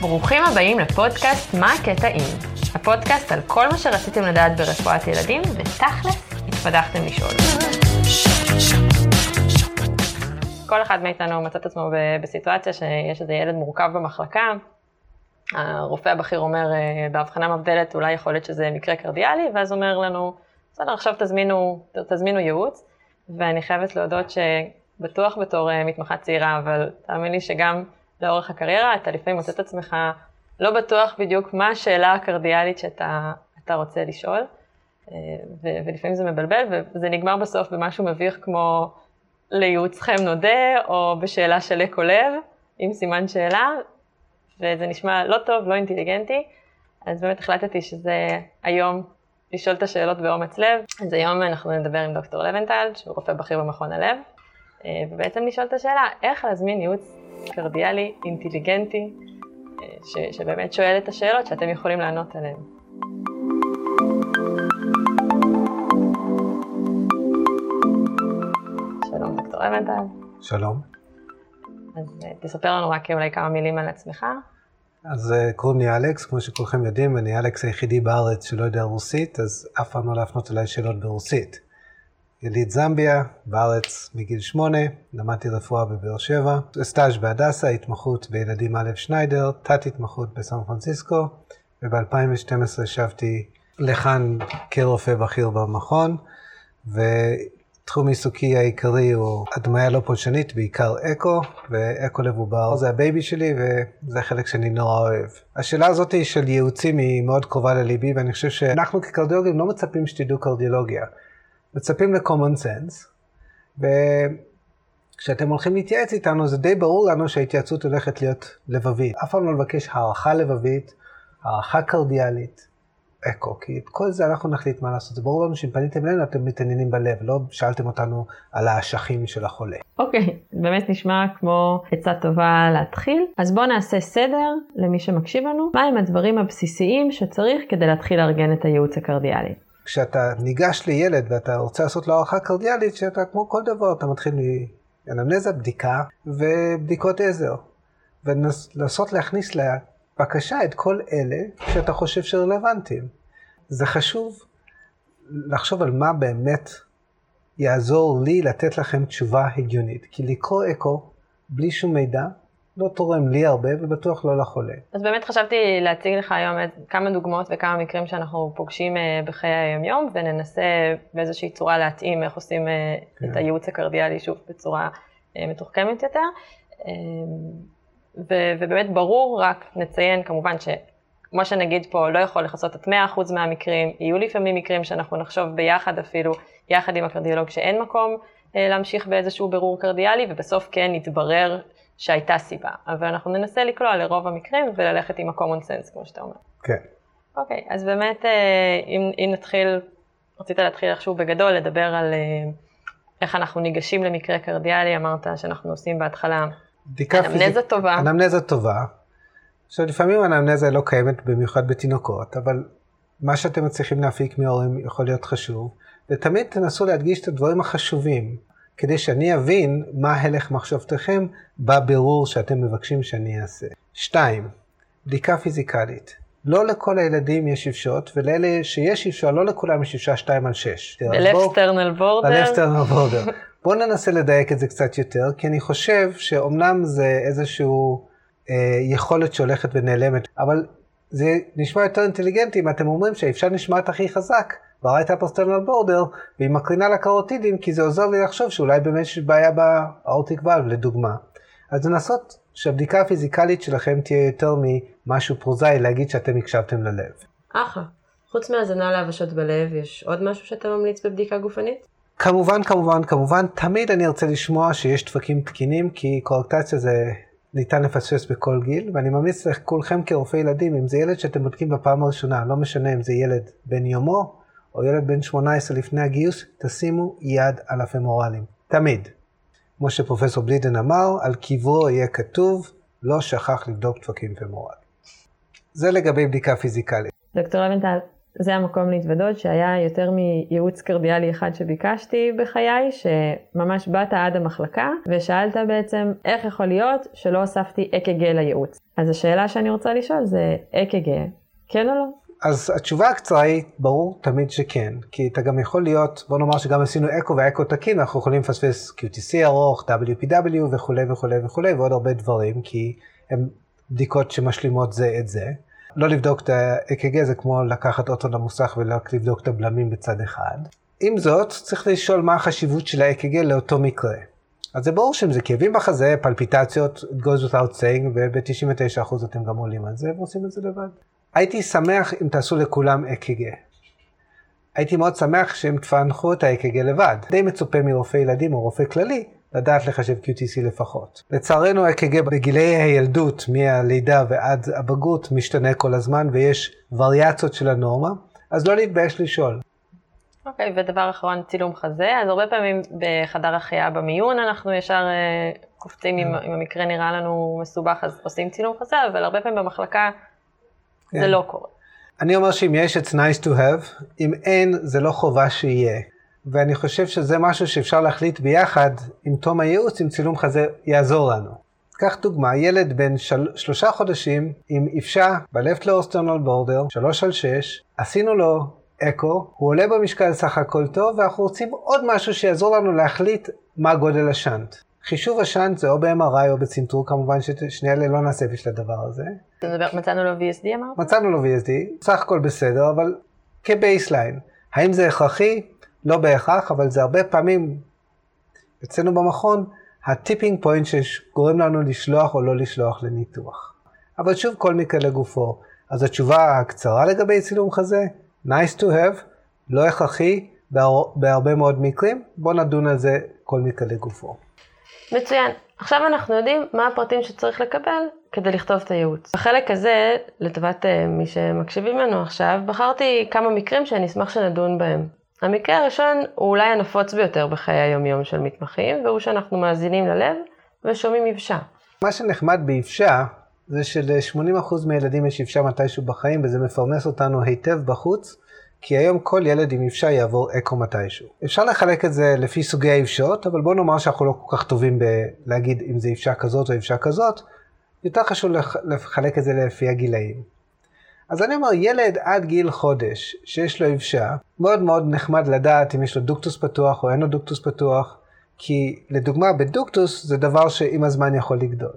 ברוכים הבאים לפודקאסט מה הקטע אם. הפודקאסט על כל מה שרציתם לדעת ברפואת ילדים, ותכלס התפתחתם לשאול. כל אחד מאיתנו מצא את עצמו בסיטואציה שיש איזה ילד מורכב במחלקה, הרופא הבכיר אומר, אה, בהבחנה מבדלת, אולי יכול להיות שזה מקרה קרדיאלי, ואז אומר לנו, בסדר, עכשיו תזמינו, תזמינו ייעוץ, ואני חייבת להודות שבטוח בתור אה, מתמחה צעירה, אבל תאמין לי שגם לאורך הקריירה, אתה לפעמים מוצא את עצמך לא בטוח בדיוק מה השאלה הקרדיאלית שאתה רוצה לשאול, אה, ולפעמים זה מבלבל, וזה נגמר בסוף במשהו מביך כמו לייעוצכם נודה, או בשאלה של אקו לב, עם סימן שאלה, וזה נשמע לא טוב, לא אינטליגנטי, אז באמת החלטתי שזה היום לשאול את השאלות באומץ לב. אז היום אנחנו נדבר עם דוקטור לבנטל, שהוא רופא בכיר במכון הלב, ובעצם לשאול את השאלה, איך להזמין ייעוץ קרדיאלי, אינטליגנטי, אה, ש, שבאמת שואל את השאלות שאתם יכולים לענות עליהן. שלום, דוקטור לבנטל. שלום. אז אה, תספר לנו רק אולי כמה מילים על עצמך. אז אה, קוראים לי אלכס, כמו שכולכם יודעים, אני אלכס היחידי בארץ שלא יודע רוסית, אז אף פעם לא להפנות אליי שאלות ברוסית. יליד זמביה, בארץ מגיל שמונה, למדתי רפואה בבאר שבע, סטאז' בהדסה, התמחות בילדים א' שניידר, תת התמחות בסן פרנסיסקו, וב-2012 שבתי לכאן כרופא בכיר במכון, ו... תחום עיסוקי העיקרי הוא הדמיה לא פולשנית, בעיקר אקו, ואקו לב עובר זה ה baby שלי, וזה חלק שאני נורא אוהב. השאלה הזאת של ייעוצים היא מאוד קרובה לליבי, ואני חושב שאנחנו כקרדיולוגים לא מצפים שתדעו קרדיולוגיה. מצפים ל-common sense, וכשאתם הולכים להתייעץ איתנו, זה די ברור לנו שההתייעצות הולכת להיות לבבית. אף פעם לא לבקש הערכה לבבית, הערכה קרדיאלית. אקו, כי את כל זה אנחנו נחליט מה לעשות. זה ברור לנו שאם פניתם אלינו אתם מתעניינים בלב, לא שאלתם אותנו על האשכים של החולה. אוקיי, okay, באמת נשמע כמו עצה טובה להתחיל. אז בואו נעשה סדר למי שמקשיב לנו, מהם הדברים הבסיסיים שצריך כדי להתחיל לארגן את הייעוץ הקרדיאלי. כשאתה ניגש לילד ואתה רוצה לעשות לו הערכה קרדיאלית, שאתה כמו כל דבר, אתה מתחיל מאנמנזה, בדיקה ובדיקות עזר. ולנסות להכניס בבקשה את כל אלה שאתה חושב שרלוונטיים. זה חשוב לחשוב על מה באמת יעזור לי לתת לכם תשובה הגיונית. כי לקרוא אקו בלי שום מידע לא תורם לי הרבה ובטוח לא לחולה. אז באמת חשבתי להציג לך היום כמה דוגמאות וכמה מקרים שאנחנו פוגשים אה, בחיי היום-יום, וננסה באיזושהי צורה להתאים איך עושים אה, כן. את הייעוץ הקרדיאלי שוב בצורה אה, מתוחכמת יותר. ו- ובאמת ברור, רק נציין כמובן שכמו שנגיד פה, לא יכול לכסות את 100% מהמקרים, יהיו לפעמים מקרים שאנחנו נחשוב ביחד אפילו, יחד עם הקרדיולוג, שאין מקום להמשיך באיזשהו בירור קרדיאלי, ובסוף כן יתברר שהייתה סיבה. אבל אנחנו ננסה לקלוע לרוב המקרים וללכת עם ה-common sense, כמו שאתה אומר. כן. אוקיי, אז באמת, אה, אם, אם נתחיל, רצית להתחיל איכשהו בגדול, לדבר על אה, איך אנחנו ניגשים למקרה קרדיאלי, אמרת שאנחנו עושים בהתחלה. אנמנזה טובה. אנמנזה טובה. עכשיו, לפעמים אנמנזה לא קיימת במיוחד בתינוקות, אבל מה שאתם מצליחים להפיק מההורים יכול להיות חשוב, ותמיד תנסו להדגיש את הדברים החשובים, כדי שאני אבין מה הלך מחשבתכם בבירור שאתם מבקשים שאני אעשה. שתיים, בדיקה פיזיקלית. לא לכל הילדים יש אפשות, ולאלה שיש אפשר, לא לכולם יש אפשר 2 על 6. ב-left sternal border. border. בואו ננסה לדייק את זה קצת יותר, כי אני חושב שאומנם זה איזושהי אה, יכולת שהולכת ונעלמת, אבל זה נשמע יותר אינטליגנטי אם אתם אומרים שהאפשר נשמעת הכי חזק upper sternal border, והיא מקרינה לקרוטידים, כי זה עוזר לי לחשוב שאולי באמת יש בעיה באורטיק ואלב, לדוגמה. אז לנסות שהבדיקה הפיזיקלית שלכם תהיה יותר ממשהו פרוזאי, להגיד שאתם הקשבתם ללב. אחלה. חוץ מהזנה להבשות בלב, יש עוד משהו שאתה ממליץ בבדיקה גופנית? כמובן, כמובן, כמובן, תמיד אני ארצה לשמוע שיש דפקים תקינים, כי קורקטציה זה ניתן לפספס בכל גיל, ואני ממליץ לכולכם כרופאי ילדים, אם זה ילד שאתם בודקים בפעם הראשונה, לא משנה אם זה ילד בן יומו, או ילד בן 18 לפני הגיוס, תשימו יד על הפמורלים. תמיד. כמו שפרופסור בלידן אמר, על קברו יהיה כתוב, לא שכח לבדוק דפקים פמורליים. זה לגבי בדיקה פיזיקלית. דוקטור לבנטל, זה המקום להתוודות שהיה יותר מייעוץ קרדיאלי אחד שביקשתי בחיי, שממש באת עד המחלקה ושאלת בעצם איך יכול להיות שלא הוספתי אק"ג לייעוץ. אז השאלה שאני רוצה לשאול זה אק"ג, כן או לא? אז התשובה הקצרה היא, ברור תמיד שכן, כי אתה גם יכול להיות, בוא נאמר שגם עשינו אקו ואקו תקין, אנחנו יכולים לפספס QTC ארוך, WPW וכולי וכולי וכולי, ועוד הרבה דברים, כי הם בדיקות שמשלימות זה את זה. לא לבדוק את ה-EKG זה כמו לקחת אוטו למוסך ולרק לבדוק את הבלמים בצד אחד. עם זאת, צריך לשאול מה החשיבות של ה-EKG לאותו מקרה. אז זה ברור שאם זה כאבים בחזה, פלפיטציות, it goes without saying, וב-99% אתם גם עולים על זה ועושים את זה לבד. הייתי שמח אם תעשו לכולם EKG. הייתי מאוד שמח שהם תפענחו את ה-EKG לבד. די מצופה מרופא ילדים או רופא כללי לדעת לחשב QTC לפחות. לצערנו ה-EKG בגילי הילדות, מהלידה ועד הבגרות, משתנה כל הזמן ויש וריאציות של הנורמה, אז לא להתבייש לשאול. אוקיי, okay, ודבר אחרון, צילום חזה. אז הרבה פעמים בחדר החייאה במיון אנחנו ישר uh, קופצים, אם, אם המקרה נראה לנו מסובך, אז עושים צילום חזה, אבל הרבה פעמים במחלקה כן. זה לא קורה. אני אומר שאם יש, it's nice to have, אם אין, זה לא חובה שיהיה. ואני חושב שזה משהו שאפשר להחליט ביחד עם תום הייעוץ, אם צילום חזה יעזור לנו. קח דוגמה, ילד בן של... שלושה חודשים עם איפשה ב-left lower sternal border, שלוש על שש, עשינו לו אקו, הוא עולה במשקל סך הכל טוב, ואנחנו רוצים עוד משהו שיעזור לנו להחליט מה גודל השאנט. חישוב השאנט זה או ב-MRI או בצנתור, כמובן ששני אלה לא נעשה בשביל הדבר הזה. אתה מדבר, מצאנו לו VSD אמרת? מצאנו לו VSD, סך הכל בסדר, אבל כ baseline. האם זה הכרחי? לא בהכרח, אבל זה הרבה פעמים, אצלנו במכון, ה tipping point שגורם לנו לשלוח או לא לשלוח לניתוח. אבל שוב, כל מקרה לגופו. אז התשובה הקצרה לגבי צילום חזה, nice to have, לא הכרחי בהר... בהרבה מאוד מקרים, בואו נדון על זה כל מקרה לגופו. מצוין. עכשיו אנחנו יודעים מה הפרטים שצריך לקבל כדי לכתוב את הייעוץ. בחלק הזה, לטובת uh, מי שמקשיבים לנו עכשיו, בחרתי כמה מקרים שאני אשמח שנדון בהם. המקרה הראשון הוא אולי הנפוץ ביותר בחיי היומיום של מתמחים, והוא שאנחנו מאזינים ללב ושומעים יבשה. מה שנחמד ביבשה, זה של-80% מהילדים יש יבשה מתישהו בחיים, וזה מפרנס אותנו היטב בחוץ, כי היום כל ילד עם יבשה יעבור אקו מתישהו. אפשר לחלק את זה לפי סוגי היבשות, אבל בוא נאמר שאנחנו לא כל כך טובים בלהגיד אם זה יבשה כזאת או יבשה כזאת, יותר חשוב לחלק את זה לפי הגילאים. אז אני אומר, ילד עד גיל חודש שיש לו יבשה, מאוד מאוד נחמד לדעת אם יש לו דוקטוס פתוח או אין לו דוקטוס פתוח, כי לדוגמה בדוקטוס זה דבר שעם הזמן יכול לגדול.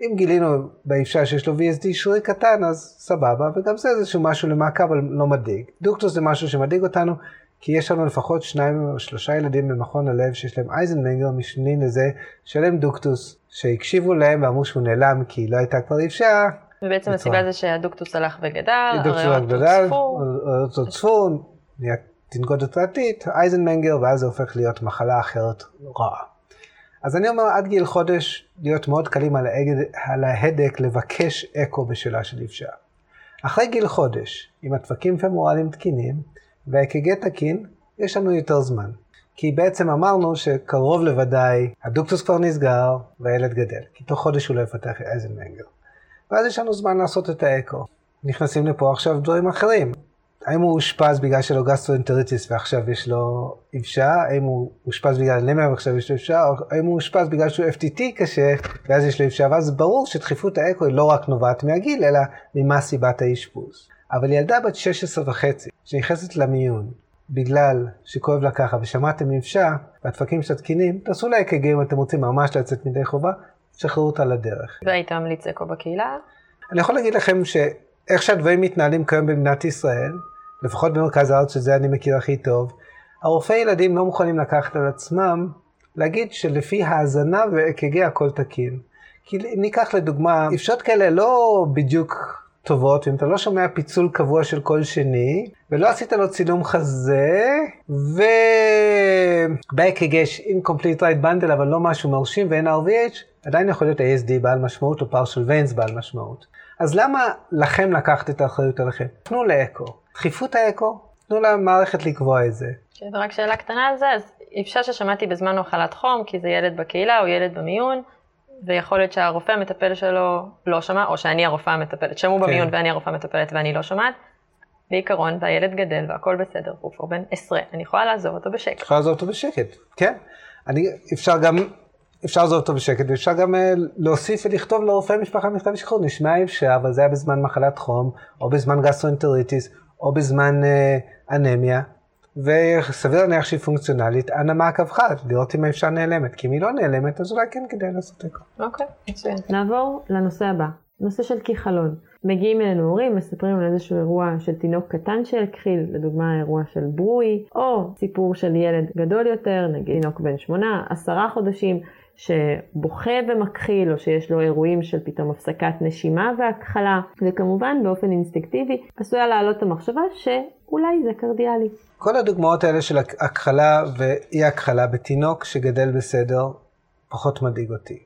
אם גילינו באישה שיש לו VSD שרירי קטן, אז סבבה, וגם זה איזשהו משהו למעקב, אבל לא מדאיג. דוקטוס זה משהו שמדאיג אותנו, כי יש לנו לפחות שניים או שלושה ילדים במכון הלב שיש להם אייזנמנגר משנים לזה, שלהם דוקטוס, שהקשיבו להם ואמרו שהוא נעלם כי לא הייתה כבר אישה. ובעצם הסיבה זה שהדוקטוס הלך וגדל, הריאות הוצפו. הריאות הוצפו, נהיה תנגודת פרטית, אייזנמנגר, ואז זה הופך להיות מחלה אחרת רעה. אז אני אומר, עד גיל חודש, להיות מאוד קלים על, ההדק, על ההדק לבקש אקו בשאלה של אפשר. אחרי גיל חודש, עם הדפקים פמורליים תקינים והאק"ג תקין, יש לנו יותר זמן. כי בעצם אמרנו שקרוב לוודאי ה ductus כבר נסגר והילד גדל. כי תוך חודש הוא לא יפתח אייזנמנגר. ואז יש לנו זמן לעשות את האקו. נכנסים לפה עכשיו דברים אחרים. האם הוא אושפז בגלל שלו גסטרואנטריטיס ועכשיו יש לו אוושה? האם הוא אושפז בגלל אנמיה ועכשיו יש לו אוושה? או האם הוא אושפז בגלל שהוא FTT קשה ואז יש לו אוושה? ואז ברור שדחיפות האקו היא לא רק נובעת מהגיל, אלא ממה סיבת האשפוז. אבל ילדה בת 16 וחצי, שנכנסת למיון בגלל שכואב לה ככה ושמעתם אבשה והדפקים שלה תקינים, תעשו לה אק"ג אם אתם רוצים ממש לצאת מדי חובה, תשחררו אותה לדרך. והיית ממליץ אקו בקהילה? אני יכול להגיד לכם שאיך שהדברים מתנהלים כיום במדינת ישראל, לפחות במרכז הארץ, שזה אני מכיר הכי טוב, הרופאי ילדים לא מוכנים לקחת על עצמם להגיד שלפי האזנה ואק"ג הכל תקין. כי ניקח לדוגמה, אפשרות כאלה לא בדיוק טובות, אם אתה לא שומע פיצול קבוע של כל שני, ולא עשית לו צילום חזה, וב-AKG יש Incomplete Right Bundle, אבל לא משהו מרשים ואין RVH, עדיין יכול להיות ASD בעל משמעות או partial veins בעל משמעות. אז למה לכם לקחת את האחריות עליכם? תנו לאקו. דחיפות האקו, תנו למערכת לקבוע את זה. כן, ורק שאלה קטנה על זה, אז אפשר ששמעתי בזמן מחלת חום, כי זה ילד בקהילה או ילד במיון, ויכול להיות שהרופא המטפל שלו לא שמע, או שאני הרופאה המטפלת, שמעו כן. במיון ואני הרופאה המטפלת ואני לא שומעת. בעיקרון, והילד גדל והכל בסדר, הוא כבר בן עשרה, אני יכולה לעזוב אותו בשקט. יכולה לעזוב אותו בשקט, כן. אני, אפשר גם, אפשר לעזוב אותו בשקט, ואפשר גם uh, להוסיף ולכתוב לרופא משפחה מכתב שחרור, נשמעה אוושה, אבל זה היה בזמן מחלת חום, או בזמן גסטרואנטריטיס, או בזמן uh, אנמיה, וסביר להניח שהיא פונקציונלית, אנא מעקבך, לראות אם האוושה נעלמת, כי אם היא לא נעלמת, אז אולי כן כדאי לעשות אקו. אוקיי, מצוין. נעבור לנושא הבא, נושא של כיכלון. מגיעים אלינו הורים, מספרים על איזשהו אירוע של תינוק קטן שהכחיל, לדוגמה אירוע של ברוי, או סיפור של ילד גדול יותר, נגיד תינוק בן שמונה, עשרה חודשים, שבוכה ומכחיל, או שיש לו אירועים של פתאום הפסקת נשימה והכחלה, וכמובן באופן אינסטינקטיבי עשויה לעלות המחשבה שאולי זה קרדיאלי. כל הדוגמאות האלה של הכחלה ואי הכחלה בתינוק שגדל בסדר, פחות מדאיג אותי.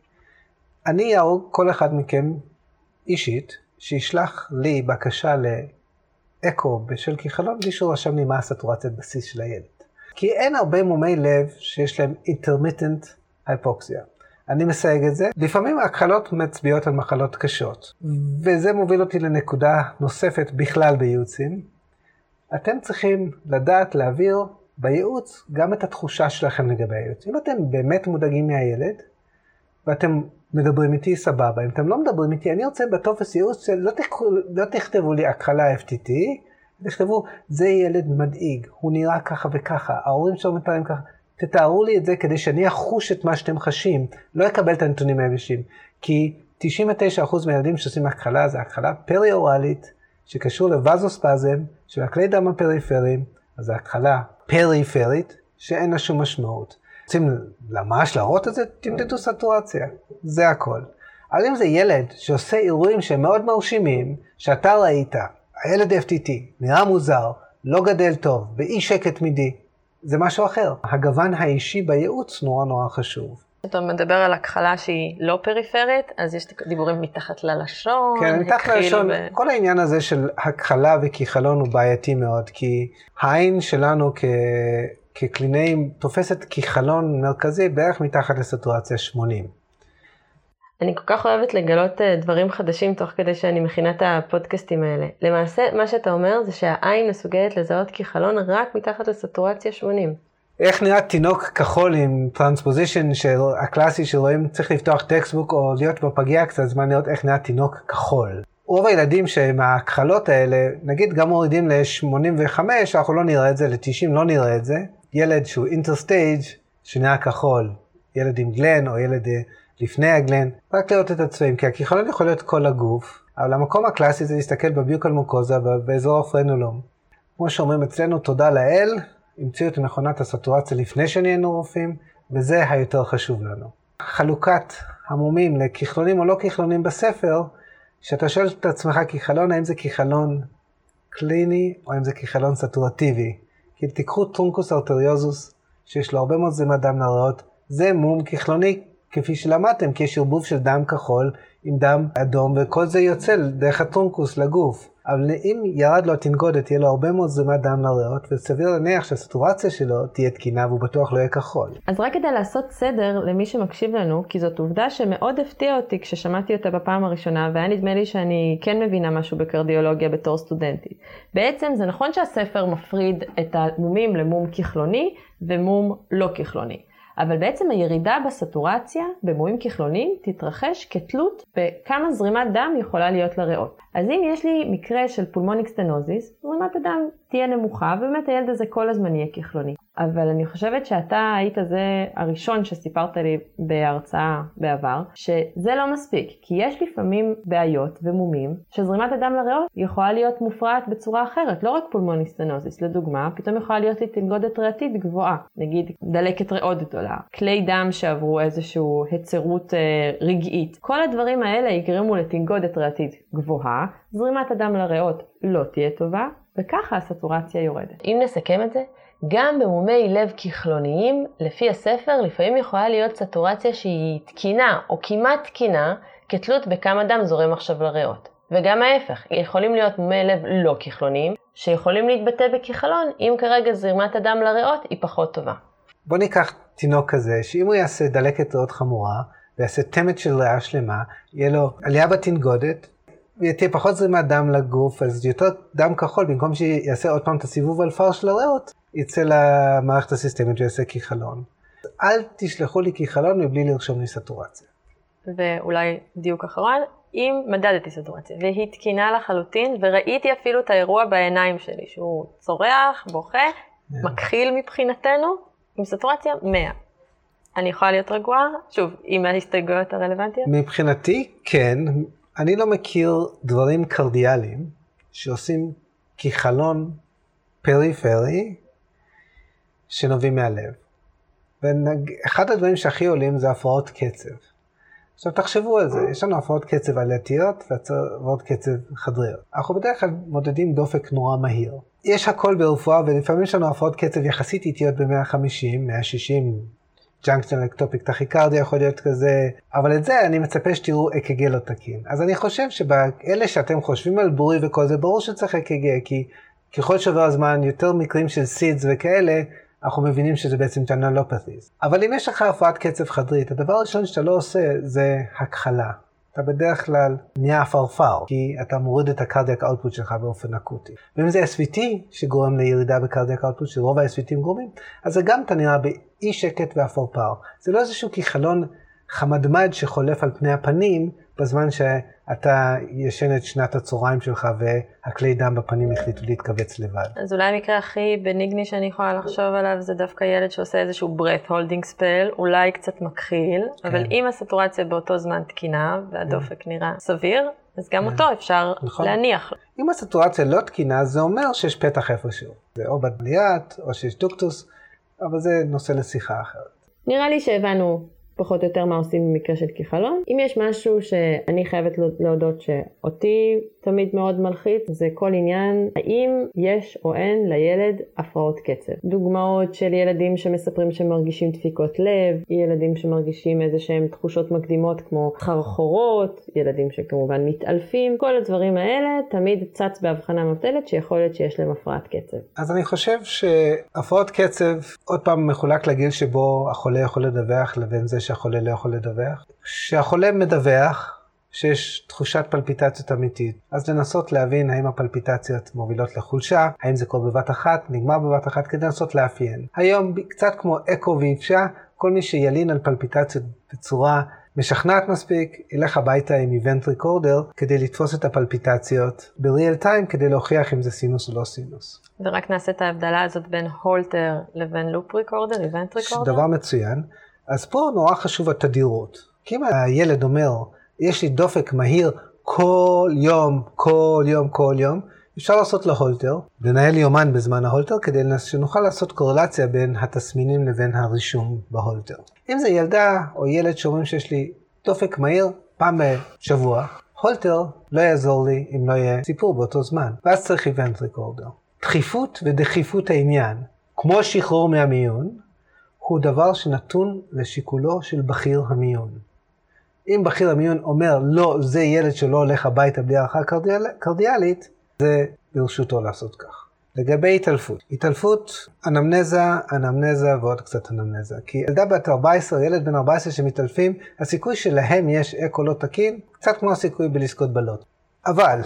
אני אהרוג כל אחד מכם אישית, שישלח לי בקשה לאקו בשל כיכלון בלי שהוא רשם לי מה הסטורציית בסיס של הילד. כי אין הרבה מומי לב שיש להם intermittent היפוקסיה. אני מסייג את זה. לפעמים הכחלות מצביעות על מחלות קשות, וזה מוביל אותי לנקודה נוספת בכלל בייעוצים. אתם צריכים לדעת להעביר בייעוץ גם את התחושה שלכם לגבי הייעוץ. אם אתם באמת מודאגים מהילד, ואתם מדברים איתי, סבבה. אם אתם לא מדברים איתי, אני רוצה בטופס ייעוץ, לא, לא תכתבו לי הכחלה FTT, תכתבו, זה ילד מדאיג, הוא נראה ככה וככה, ההורים שלו מתארים ככה. תתארו לי את זה כדי שאני אחוש את מה שאתם חשים, לא אקבל את הנתונים היבשים. כי 99% מהילדים שעושים הכחלה זה הכחלה פריאורלית, שקשור לווזוספזם של הכלי דם הפריפריים, אז זה הכחלה פריפרית, שאין לה שום משמעות. רוצים ממש להראות את זה? תמדדו סטורציה, זה הכל. אבל אם זה ילד שעושה אירועים שהם מאוד מרשימים, שאתה ראית, הילד FTT, נראה מוזר, לא גדל טוב, באי שקט מידי, זה משהו אחר. הגוון האישי בייעוץ נורא נורא חשוב. אתה מדבר על הכחלה שהיא לא פריפרית, אז יש דיבורים מתחת ללשון, כן, מתחת ללשון, ו... כל העניין הזה של הכחלה וכיחלון הוא בעייתי מאוד, כי העין שלנו כ... כקלינאים תופסת כחלון מרכזי בערך מתחת לסטורציה 80. אני כל כך אוהבת לגלות אה, דברים חדשים תוך כדי שאני מכינה את הפודקאסטים האלה. למעשה, מה שאתה אומר זה שהעין מסוגלת לזהות כחלון רק מתחת לסטורציה 80. איך נראה תינוק כחול עם transposition הקלאסי שרואים, צריך לפתוח textbook או להיות בפגייה קצת זמן לראות איך נראה תינוק כחול. רוב הילדים שהם הכחלות האלה, נגיד גם מורידים ל-85, אנחנו לא נראה את זה, ל-90 לא נראה את זה, ילד שהוא אינטרסטייג' שנראה כחול, ילד עם גלן או ילד אה, לפני הגלן, רק לראות את הצבעים, כי הכיכלון יכול להיות כל הגוף, אבל המקום הקלאסי זה להסתכל בביוקל מוקוזה באזור הפרנולום. כמו שאומרים אצלנו, תודה לאל, המציאו את מכונת הסטורציה לפני שנהיינו רופאים, וזה היותר חשוב לנו. חלוקת המומים לכיכלונים או לא כיכלונים בספר, כשאתה שואל את עצמך כיכלון, האם זה כיכלון קליני או האם זה כיכלון סטורטיבי. כי תיקחו טרונקוס ארטריוזוס, שיש לו הרבה מאוד זמת דם לריאות, זה מום כחלוני, כפי שלמדתם, כי יש ערבוב של דם כחול עם דם אדום, וכל זה יוצא דרך הטרונקוס לגוף. אבל אם ירד לו התנגודת, יהיה לו הרבה מאוד זרימת דם לריאות, וסביר להניח שהסטורציה שלו תהיה תקינה והוא בטוח לא יהיה כחול. אז רק כדי לעשות סדר למי שמקשיב לנו, כי זאת עובדה שמאוד הפתיעה אותי כששמעתי אותה בפעם הראשונה, והיה נדמה לי שאני כן מבינה משהו בקרדיולוגיה בתור סטודנטית. בעצם זה נכון שהספר מפריד את המומים למום כחלוני ומום לא כחלוני. אבל בעצם הירידה בסטורציה במומים כחלונים תתרחש כתלות בכמה זרימת דם יכולה להיות לריאות. אז אם יש לי מקרה של pulmonic stenosis, זרימת הדם תהיה נמוכה, ובאמת הילד הזה כל הזמן יהיה כחלוני. אבל אני חושבת שאתה היית זה הראשון שסיפרת לי בהרצאה בעבר, שזה לא מספיק, כי יש לפעמים בעיות ומומים שזרימת הדם לריאות יכולה להיות מופרעת בצורה אחרת, לא רק pulmonic stenosis, לדוגמה, פתאום יכולה להיות לי תנגודת ריאתית גבוהה, נגיד דלקת ריאות גדולה, כלי דם שעברו איזושהי היצרות אה, רגעית. כל הדברים האלה יגרמו לתנגודת ריאתית גבוהה, זרימת הדם לריאות לא תהיה טובה, וככה הסטורציה יורדת. אם נסכם את זה, גם במומי לב כחלוניים, לפי הספר, לפעמים יכולה להיות סטורציה שהיא תקינה או כמעט תקינה, כתלות בכמה דם זורם עכשיו לריאות. וגם ההפך, יכולים להיות מומי לב לא כחלוניים, שיכולים להתבטא בכחלון, אם כרגע זרימת הדם לריאות היא פחות טובה. בוא ניקח תינוק כזה, שאם הוא יעשה דלקת ריאות חמורה, ויעשה תמת של ריאה שלמה, יהיה לו עלייה בתנגודת, תהיה פחות זרימת דם לגוף, אז יותר דם כחול, במקום שיעשה עוד פעם את הסיבוב על פר של הריאות, יצא למערכת הסיסטמית ויעשה כיכלון. אל תשלחו לי כיכלון מבלי לרשום לי סטורציה. ואולי דיוק אחרון, אם מדדתי סטורציה והיא תקינה לחלוטין, וראיתי אפילו את האירוע בעיניים שלי, שהוא צורח, בוכה, yeah. מכחיל מבחינתנו, עם סטורציה 100. אני יכולה להיות רגועה? שוב, עם ההסתייגויות הרלוונטיות? מבחינתי, כן. אני לא מכיר דברים קרדיאליים שעושים כחלון פריפרי שנובעים מהלב. ואחד הדברים שהכי עולים זה הפרעות קצב. עכשיו תחשבו על זה, יש לנו הפרעות קצב עלייתיות והפרעות קצב חדריות. אנחנו בדרך כלל מודדים דופק נורא מהיר. יש הכל ברפואה ולפעמים יש לנו הפרעות קצב יחסית איטיות ב-150, 160, junctional ectopic tachycardia יכול להיות כזה, אבל את זה אני מצפה שתראו אק"ג לא תקין. אז אני חושב שבאלה שאתם חושבים על בורי וכל זה, ברור שצריך אק"ג, כי ככל שעובר הזמן יותר מקרים של SIDS וכאלה, אנחנו מבינים שזה בעצם channelopathies. אבל אם יש לך הפרעת קצב חדרית, הדבר הראשון שאתה לא עושה זה הכחלה. אתה בדרך כלל נהיה עפרפר, כי אתה מוריד את ה cardiac output שלך באופן אקוטי. ואם זה SVT שגורם לירידה בקרדיאק אאוטפוט, שרוב ה-SVTים גורמים, אז זה גם אתה נראה באי שקט ועפרפר. זה לא איזשהו כיכלון חמדמד שחולף על פני הפנים, בזמן שאתה ישן את שנת הצהריים שלך והכלי דם בפנים החליטו להתכווץ לבד. אז אולי המקרה הכי בניגני שאני יכולה לחשוב עליו זה דווקא ילד שעושה איזשהו breath holding spell, אולי קצת מכחיל, כן. אבל אם הסטורציה באותו זמן תקינה והדופק כן. נראה סביר, אז גם כן. אותו אפשר נכון. להניח. אם הסטורציה לא תקינה, זה אומר שיש פתח איפשהו. זה או בדליית, או שיש דוקטוס, אבל זה נושא לשיחה אחרת. נראה לי שהבנו פחות או יותר מה עושים במקרה של כחלון. אם יש משהו שאני חייבת להודות שאותי תמיד מאוד מלחיץ, זה כל עניין האם יש או אין לילד הפרעות קצב. דוגמאות של ילדים שמספרים שהם מרגישים דפיקות לב, ילדים שמרגישים איזה שהם תחושות מקדימות כמו חרחורות, ילדים שכמובן מתעלפים, כל הדברים האלה תמיד צץ בהבחנה מבטלת שיכול להיות שיש להם הפרעת קצב. אז אני חושב שהפרעות קצב עוד פעם מחולק לגיל שבו החולה יכול לדווח לבין זה שהחולה לא יכול לדווח. כשהחולה מדווח, שיש תחושת פלפיטציות אמיתית, אז לנסות להבין האם הפלפיטציות מובילות לחולשה, האם זה קורה בבת אחת, נגמר בבת אחת, כדי לנסות לאפיין. היום, קצת כמו אקו ואיפשה, כל מי שילין על פלפיטציות בצורה משכנעת מספיק, ילך הביתה עם איבנט ריקורדר כדי לתפוס את הפלפיטציות בריאל טיים כדי להוכיח אם זה סינוס או לא סינוס. ורק נעשה את ההבדלה הזאת בין הולטר לבין loop recorder, event recorder? דבר מצוין. אז פה נורא חשוב התדירות. כי אם הילד אומר, יש לי דופק מהיר כל יום, כל יום, כל יום, אפשר לעשות לו הולטר, לנהל יומן בזמן ההולטר, כדי שנוכל לעשות קורלציה בין התסמינים לבין הרישום בהולטר. אם זה ילדה או ילד שאומרים שיש לי דופק מהיר פעם בשבוע, הולטר לא יעזור לי אם לא יהיה סיפור באותו זמן, ואז צריך איבנט ריקורדר. דחיפות ודחיפות העניין, כמו שחרור מהמיון, הוא דבר שנתון לשיקולו של בכיר המיון. אם בכיר המיון אומר, לא, זה ילד שלא הולך הביתה בלי הערכה קרדיאל, קרדיאלית, זה ברשותו לעשות כך. לגבי התעלפות, התעלפות, אנמנזה, אנמנזה ועוד קצת אנמנזה. כי ילדה בת 14, ילד בן 14 שמתעלפים, הסיכוי שלהם יש אקו לא תקין, קצת כמו הסיכוי בלזכות בלוט. אבל,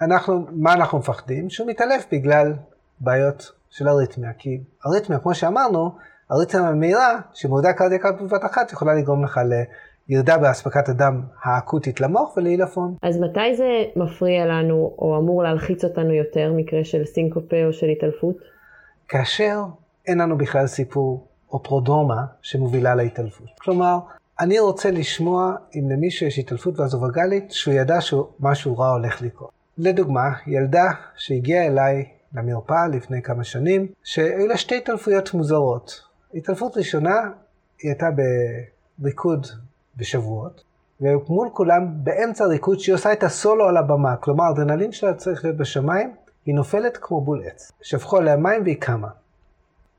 אנחנו, מה אנחנו מפחדים? שהוא מתעלף בגלל בעיות של אריתמיה. כי אריתמיה, כמו שאמרנו, אריתמיה מהירה, שמורידה קרדיקה בבת אחת, יכולה לגרום לך ירידה באספקת הדם האקוטית למוח ולעילפון. אז מתי זה מפריע לנו או אמור להלחיץ אותנו יותר, מקרה של סינקופה או של התעלפות? כאשר אין לנו בכלל סיפור או פרודרומה שמובילה להתעלפות. כלומר, אני רוצה לשמוע אם למישהו יש התעלפות ואזובגלית, שהוא ידע שמשהו רע הולך לקרות. לדוגמה, ילדה שהגיעה אליי למרפאה לפני כמה שנים, שהיו לה שתי התעלפויות מוזרות. התעלפות ראשונה, היא הייתה בריקוד בשבועות, ומול כולם באמצע ריקוד שהיא עושה את הסולו על הבמה, כלומר האדרנלין שלה צריך להיות בשמיים, היא נופלת כמו בול עץ. שפכו עליה מים והיא קמה.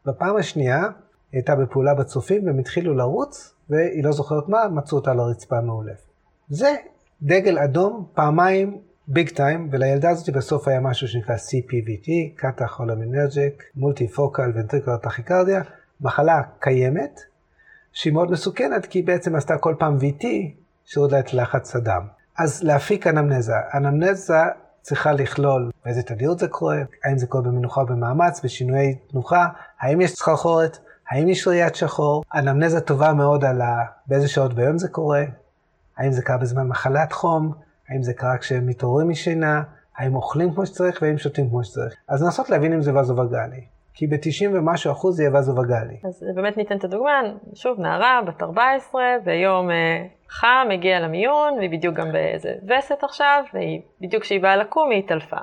בפעם השנייה היא הייתה בפעולה בצופים והם התחילו לרוץ, והיא לא זוכרת מה, מצאו אותה על הרצפה מעולף. זה דגל אדום פעמיים big time, ולילדה הזאת בסוף היה משהו שנקרא CPVT, catecholaminergic, multifocal ventricular tachycardia, מחלה קיימת, שהיא מאוד מסוכנת, כי היא בעצם עשתה כל פעם VT שהורידה את לחץ הדם. אז להפיק אנמנזה. אנמנזה צריכה לכלול באיזה תדירות זה קורה, האם זה קורה במנוחה או במאמץ, בשינויי תנוחה, האם יש סחרחורת, האם יש ראיית שחור, אנמנזה טובה מאוד על ה... באיזה שעות ביום זה קורה, האם זה קרה בזמן מחלת חום, האם זה קרה כשהם מתעוררים משינה, האם אוכלים כמו שצריך והאם שותים כמו שצריך. אז לנסות להבין אם זה וזובגלי. כי ב-90 ומשהו אחוז זה יהיה וזובגלי. אז באמת ניתן את הדוגמה, שוב, נערה בת 14, ביום אה, חם, הגיעה למיון, והיא בדיוק גם באיזה וסת עכשיו, והיא, בדיוק כשהיא באה לקום, היא התעלפה.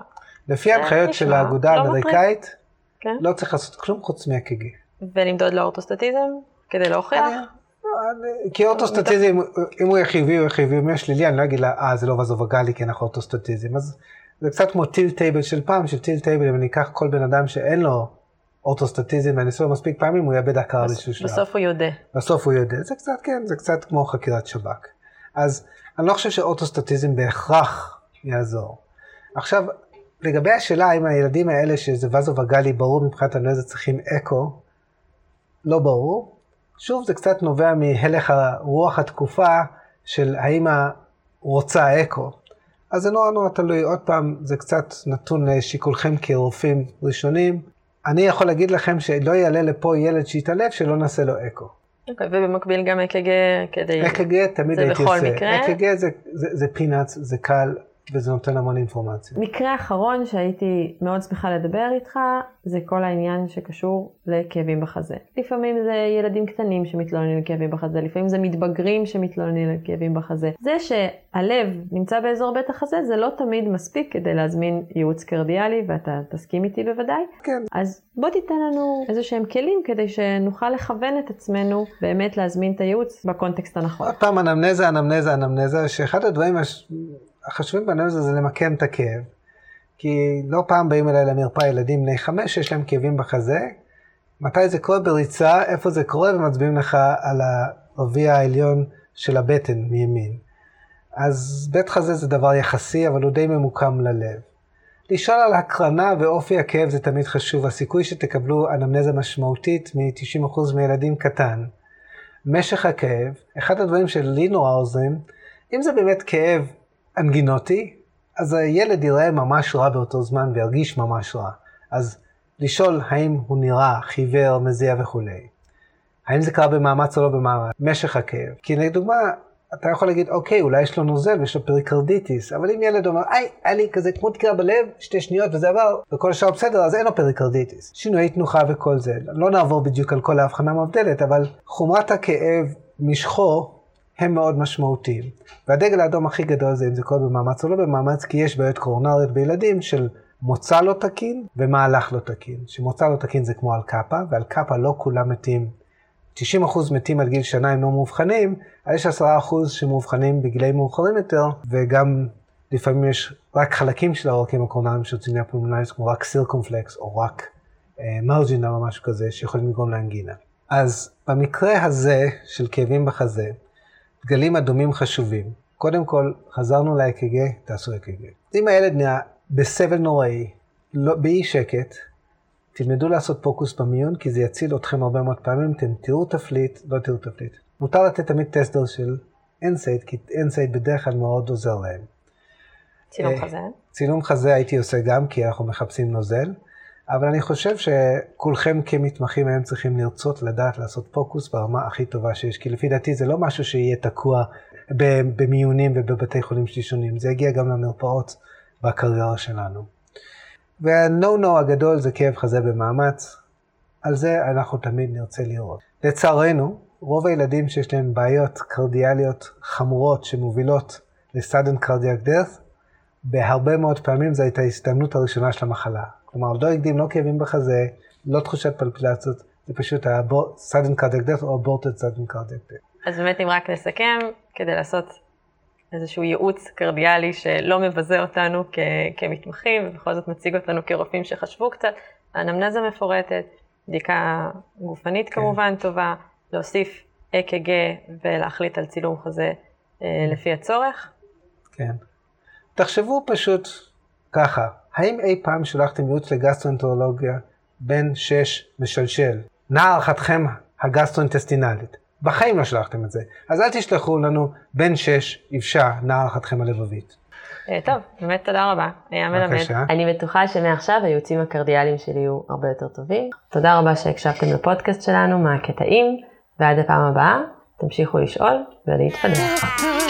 לפי ההנחיות של האגודה הלב האמריקאית, כן. לא צריך לעשות כלום חוץ מ EKG. ולמדוד לאורטוסטטיזם, כדי להוכיח. כי אורטוסטטיזם, אם הוא יהיה חיובי, הוא יהיה חיובי, אם יהיה שלילי, אני לא אגיד לה, אה, זה לא וזווגאלי, כי אנחנו אורטוסטטיזם. אז זה קצת כמו tilt table של פעם, של tilt table, אם אני אקח כל בן אדם שאין לו אורטוסטטיזם ואני לו מספיק פעמים, הוא יאבד הכרה באיזשהו שלב. בסוף הוא יודע. בסוף הוא יודע. זה קצת, כן, זה קצת כמו חקירת שב"כ. אז אני לא חושב שאורטוסטטיזם בהכרח יעזור. עכשיו, לגבי השאלה האם הילדים האלה שזה וזובגלי ברור מבחינת הנזק צריכים אקו, לא ברור. שוב, זה קצת נובע מהלך הרוח התקופה של האם רוצה אקו. אז זה נורא נורא תלוי, עוד פעם, זה קצת נתון לשיקולכם כרופאים ראשונים. אני יכול להגיד לכם שלא יעלה לפה ילד שיתעלף שלא נעשה לו אקו. אוקיי, ובמקביל גם אק"ג כדי... אק"ג תמיד זה הייתי בכל עושה. מקרה? אק"ג זה, זה, זה peanuts, זה קל, וזה נותן המון אינפורמציה. מקרה אחרון שהייתי מאוד שמחה לדבר איתך, זה כל העניין שקשור לכאבים בחזה. לפעמים זה ילדים קטנים שמתלוננים לכאבים בחזה, לפעמים זה מתבגרים שמתלוננים לכאבים בחזה. זה שהלב נמצא באזור בית החזה, זה לא תמיד מספיק כדי להזמין ייעוץ קרדיאלי, ואתה תסכים איתי בוודאי. כן. אז בוא תיתן לנו איזה שהם כלים כדי שנוכל לכוון את עצמנו באמת להזמין את הייעוץ בקונטקסט הנכון. עוד פעם, אנמנזה, אנמנזה, אנמנזה, שאחד הדברים הש- החשובים באנמנזה זה למקם את הכאב. כי לא פעם באים אליי למרפאה ילדים בני חמש שיש להם כאבים בחזה. מתי זה קורה בריצה, איפה זה קורה, ומצביעים לך על הרביע העליון של הבטן מימין. אז בית חזה זה דבר יחסי, אבל הוא די ממוקם ללב. לשאול על הקרנה ואופי הכאב זה תמיד חשוב. הסיכוי שתקבלו אנמנזה משמעותית מ-90% מהילדים קטן. משך הכאב, אחד הדברים שלי נורא עוזרים, אם זה באמת כאב אנגינוטי, אז הילד יראה ממש רע באותו זמן וירגיש ממש רע. אז לשאול האם הוא נראה חיוור, מזיע וכולי. האם זה קרה במאמץ או לא במאמץ? משך הכאב. כי לדוגמה, אתה יכול להגיד, אוקיי, אולי יש לו נוזל ויש לו פריקרדיטיס, אבל אם ילד אומר, היי, היה לי כזה כמו דקירה בלב, שתי שניות וזה עבר, וכל השאר בסדר, אז אין לו פריקרדיטיס. שינויי תנוחה וכל זה. לא נעבור בדיוק על כל ההבחנה המבדלת, אבל חומרת הכאב, משכו, הם מאוד משמעותיים. והדגל האדום הכי גדול זה אם זה קורה במאמץ או לא במאמץ, כי יש בעיות קורונריות בילדים של מוצא לא תקין ומהלך לא תקין. שמוצא לא תקין זה כמו על קאפה, ועל קאפה לא כולם מתים 90% מתים עד גיל שנה הם לא מאובחנים, אבל יש 10% שמאובחנים בגילאים מאוחרים יותר, וגם לפעמים יש רק חלקים של העורקים הקורונריים של פולמונלית, כמו רק סירקומפלקס או רק אה, מרג'ינה או משהו כזה, שיכולים לגרום לאנגינה. אז במקרה הזה של כאבים בחזה, דגלים אדומים חשובים. קודם כל, חזרנו ל-EKG, תעשו EKG. אם הילד נהיה בסבל נוראי, לא, באי שקט, תלמדו לעשות POCUS במיון, כי זה יציל אתכם הרבה מאוד פעמים, אתם תראו תפליט, לא תראו תפליט. מותר לתת תמיד טסט של NSAID, כי NSAID בדרך כלל מאוד עוזר להם. צילום אה, חזה. צילום חזה הייתי עושה גם, כי אנחנו מחפשים נוזל, אבל אני חושב שכולכם כמתמחים היום צריכים לרצות לדעת לעשות פוקוס ברמה הכי טובה שיש, כי לפי דעתי זה לא משהו שיהיה תקוע במיונים ובבתי חולים שלישונים, זה יגיע גם למרפאות בקריירה שלנו. וה-no-no הגדול זה כאב חזה במאמץ, על זה אנחנו תמיד נרצה לראות. לצערנו, רוב הילדים שיש להם בעיות קרדיאליות חמורות שמובילות ל-sudden cardiac death, בהרבה מאוד פעמים זו הייתה ההסתמנות הראשונה של המחלה. כלומר, לא הקדים, לא כאבים בחזה, לא תחושת פלפלציות, זה פשוט היה sudden cardiac death או aborted sudden cardiac death. אז באמת אם רק נסכם, כדי לעשות איזשהו ייעוץ קרדיאלי שלא מבזה אותנו כ- כמתמחים, ובכל זאת מציג אותנו כרופאים שחשבו קצת, אנמנזה מפורטת, בדיקה גופנית כן. כמובן טובה, להוסיף אק"ג ולהחליט על צילום חזה אה, לפי הצורך. כן. תחשבו פשוט ככה, האם אי פעם שלחתם ייעוץ לגסטרואנטרולוגיה בן 6 משלשל? נע הערכתכם הגסטרואינטסטינלית. בחיים לא שלחתם את זה. אז אל תשלחו לנו בן שש, איבשה, נער אחתכם הלבבית. אה, טוב, באמת תודה רבה, היה מלמד. בבקשה. אני בטוחה שמעכשיו הייעוצים הקרדיאליים שלי יהיו הרבה יותר טובים. תודה רבה שהקשבתם לפודקאסט שלנו מהקטעים, ועד הפעם הבאה, תמשיכו לשאול ולהתפדח.